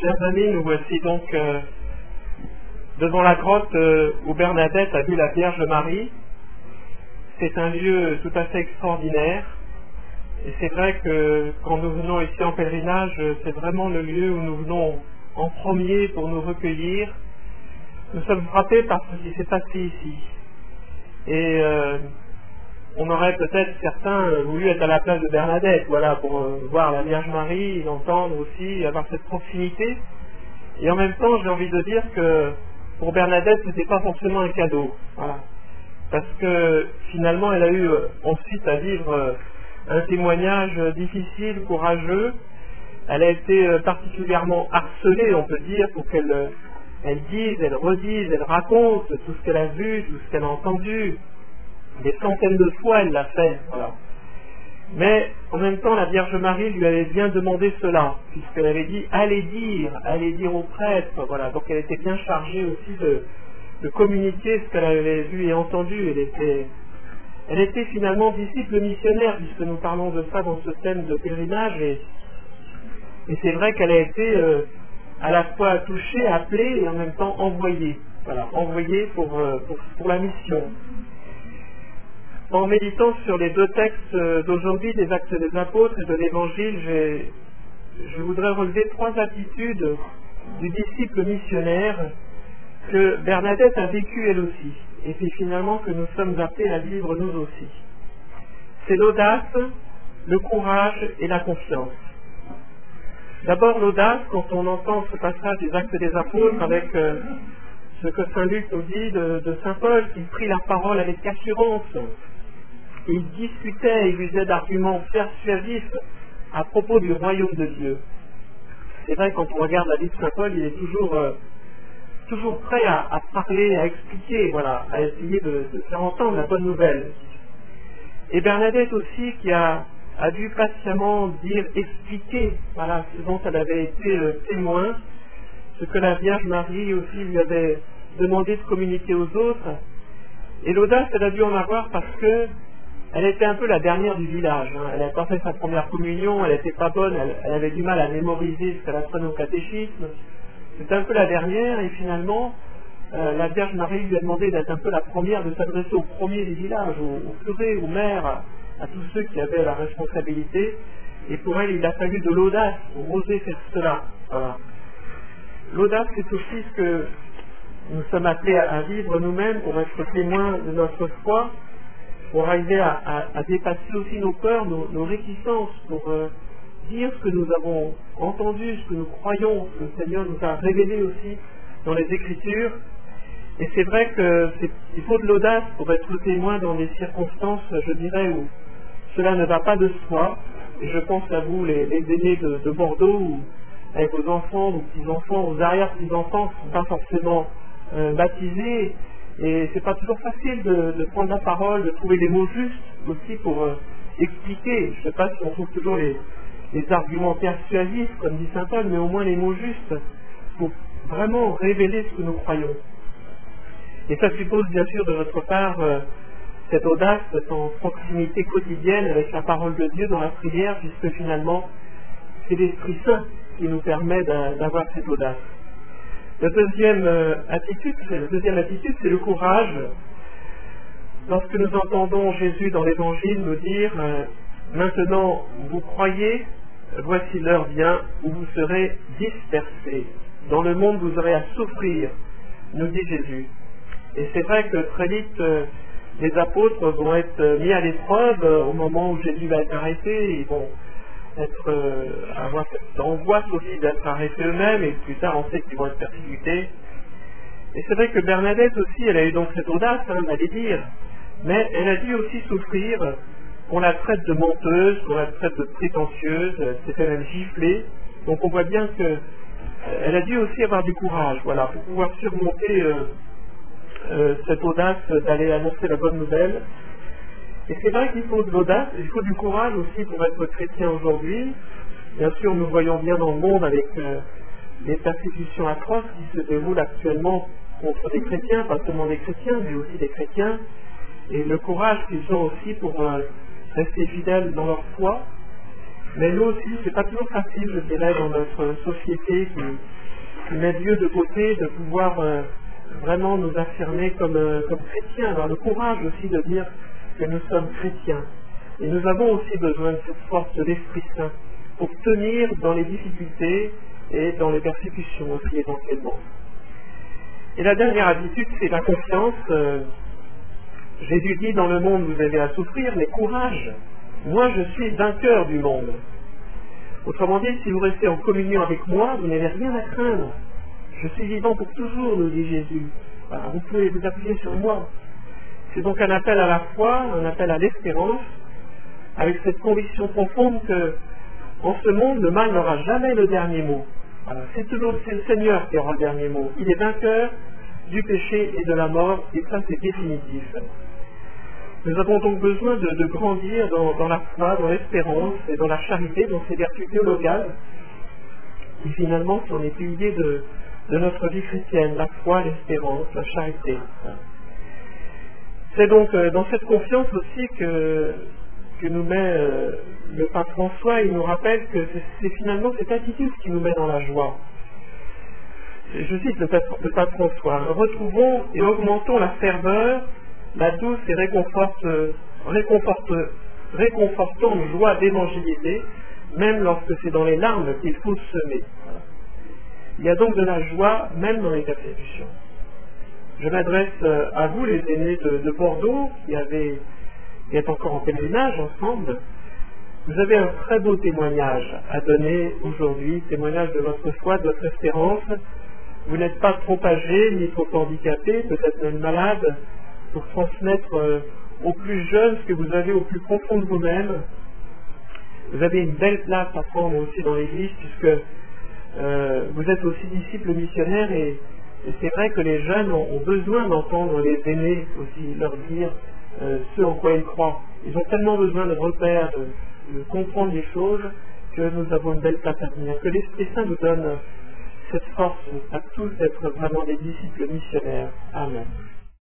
Chers amis, nous voici donc euh, devant la grotte euh, où Bernadette a vu la Vierge Marie. C'est un lieu tout à fait extraordinaire. Et c'est vrai que quand nous venons ici en pèlerinage, c'est vraiment le lieu où nous venons en premier pour nous recueillir. Nous sommes frappés par ce qui s'est passé ici. Et euh, on aurait peut-être certains voulu être à la place de Bernadette, voilà, pour euh, voir la Vierge Marie, l'entendre aussi, avoir cette proximité. Et en même temps, j'ai envie de dire que pour Bernadette, ce n'était pas forcément un cadeau. Parce que finalement, elle a eu euh, ensuite à vivre euh, un témoignage difficile, courageux. Elle a été particulièrement harcelée, on peut dire, pour qu'elle elle dise, elle redise, elle raconte tout ce qu'elle a vu, tout ce qu'elle a entendu, des centaines de fois, elle l'a fait. Mais en même temps, la Vierge Marie lui avait bien demandé cela, puisqu'elle avait dit allez dire, allez dire aux prêtres. Voilà. Donc elle était bien chargée aussi de, communiquer ce qu'elle avait vu et entendu. Elle était, elle était finalement disciple missionnaire, puisque nous parlons de ça dans ce thème de pèlerinage. Et, c'est vrai qu'elle a été euh, à la fois touchée, appelée et en même temps envoyée. Voilà, envoyée pour, euh, pour la mission. En méditant sur les deux textes euh, d'aujourd'hui, des actes des apôtres et de l'évangile, je voudrais relever trois attitudes du disciple missionnaire que Bernadette a vécu elle aussi, et puis finalement que nous sommes appelés à vivre nous aussi. C'est l'audace, le courage et la confiance. D'abord l'audace, quand on entend ce passage des actes des apôtres avec euh, ce que Saint Luc nous dit de, de Saint Paul, qui prit la parole avec assurance, il discutait et usait d'arguments persuasifs à propos du royaume de Dieu. C'est vrai, quand on regarde la vie de Saint Paul, il est toujours, euh, toujours prêt à, parler, à expliquer, voilà, à essayer de, faire entendre la bonne nouvelle. Et Bernadette aussi, qui a, dû patiemment dire, expliquer, voilà, ce dont elle avait été euh, témoin, ce que la Vierge Marie aussi lui avait demandé de communiquer aux autres. Et l'audace, elle a dû en avoir parce que elle était un peu la dernière du village. Hein. Elle n'avait pas fait sa première communion, elle n'était pas bonne, elle, avait du mal à mémoriser ce qu'elle apprenait au catéchisme. C'était un peu la dernière, et finalement, euh, la Vierge Marie lui a demandé d'être un peu la première, de s'adresser au premier du village, au, curé, aux maires, à, tous ceux qui avaient la responsabilité. Et pour elle, il a fallu de l'audace pour oser faire cela. L'audace, c'est aussi ce que nous sommes appelés à vivre nous-mêmes pour être témoins de notre foi pour arriver à, dépasser aussi nos peurs, nos, réticences, pour euh, dire ce que nous avons entendu, ce que nous croyons, que le Seigneur nous a révélé aussi dans les Écritures. Et c'est vrai qu'il faut de l'audace pour être témoin dans des circonstances, je dirais, où cela ne va pas de soi. Et je pense à vous, les, aînés de, Bordeaux, avec vos enfants, vos petits-enfants, vos arrière-petits-enfants qui ne sont pas forcément euh, baptisés, et c'est pas toujours facile de, prendre la parole, de trouver les mots justes aussi pour euh, expliquer. Je sais pas si on trouve toujours les, arguments persuasifs, comme dit saint Paul, mais au moins les mots justes pour vraiment révéler ce que nous croyons. Et ça suppose bien sûr de notre part euh, cette audace, cette proximité quotidienne avec la parole de Dieu dans la prière, puisque finalement c'est l'Esprit Saint qui nous permet d'avoir cette audace. La deuxième euh, deuxième attitude, c'est le courage. Lorsque nous entendons Jésus dans l'Évangile nous dire euh, Maintenant vous croyez, voici l'heure vient où vous serez dispersés. Dans le monde vous aurez à souffrir, nous dit Jésus. Et c'est vrai que très vite, euh, les apôtres vont être mis à l'épreuve au moment où Jésus va être arrêté. Euh, avoir cette angoisse aussi d'être arrêtés eux-mêmes, et plus tard on sait qu'ils vont être persécutés. Et c'est vrai que Bernadette aussi, elle a eu donc cette audace hein, d'aller dire, mais elle a dû aussi souffrir qu'on la traite de menteuse, qu'on la traite de prétentieuse, elle même gifler. Donc on voit bien qu'elle euh, a dû aussi avoir du courage, voilà, pour pouvoir surmonter euh, cette audace d'aller annoncer la bonne nouvelle. Et c'est vrai qu'il faut de l'audace, il faut du courage aussi pour être chrétien aujourd'hui. Bien sûr, nous voyons bien dans le monde avec euh, les persécutions atroces qui se déroulent actuellement contre des chrétiens, pas seulement des chrétiens, mais aussi des chrétiens, et le courage qu'ils ont aussi pour euh, rester fidèles dans leur foi. Mais nous aussi, c'est pas toujours facile, je dirais, dans notre société qui, met Dieu de côté, de pouvoir euh, vraiment nous affirmer comme, euh, comme chrétiens, avoir le courage aussi de dire que nous sommes chrétiens. Et nous avons aussi besoin de cette force de l'Esprit Saint pour tenir dans les difficultés et dans les persécutions aussi éventuellement. Et la dernière habitude, c'est la confiance. Euh, Jésus dit, dans le monde vous avez à souffrir, mais courage, moi je suis vainqueur du monde. Autrement dit, si vous restez en communion avec moi, vous n'avez rien à craindre. Je suis vivant pour toujours, nous dit Jésus. vous pouvez vous appuyer sur moi. C'est donc un appel à la foi, un appel à l'espérance, avec cette conviction profonde que en ce monde, le mal n'aura jamais le dernier mot. C'est toujours le Seigneur qui aura le dernier mot. Il est vainqueur du péché et de la mort, et ça c'est définitif. Nous avons donc besoin de, grandir dans, la foi, dans l'espérance et dans la charité, dans ces vertus théologales, qui finalement sont les piliers de, notre vie chrétienne, la foi, l'espérance, la charité. C'est donc euh, dans cette confiance aussi que, nous met euh, le pape François, il nous rappelle que c'est finalement cette attitude qui nous met dans la joie. Je cite le pape, François, retrouvons et augmentons la ferveur la douce et réconforte, réconforte, réconfortante joie d'évangéliser, même lorsque c'est dans les larmes qu'il faut semer. Il y a donc de la joie même dans les persécutions. Je m'adresse euh, à vous, les aînés de, Bordeaux, qui, êtes encore en pèlerinage ensemble. Vous avez un très beau témoignage à donner aujourd'hui, témoignage de votre foi, de votre espérance. Vous n'êtes pas trop âgé, ni trop handicapé, peut-être même malade, pour transmettre euh, aux plus jeunes ce que vous avez au plus profond de vous-même. Vous avez une belle place à prendre aussi dans l'Église puisque euh, vous êtes aussi disciples missionnaires et, c'est vrai que les jeunes ont, besoin d'entendre les aînés aussi leur dire euh, ce en quoi ils croient. Ils ont tellement besoin de repères, de, de comprendre les choses que nous avons une belle place à tenir. Que l'Esprit Saint nous donne cette force à tous d'être vraiment des disciples missionnaires. Amen.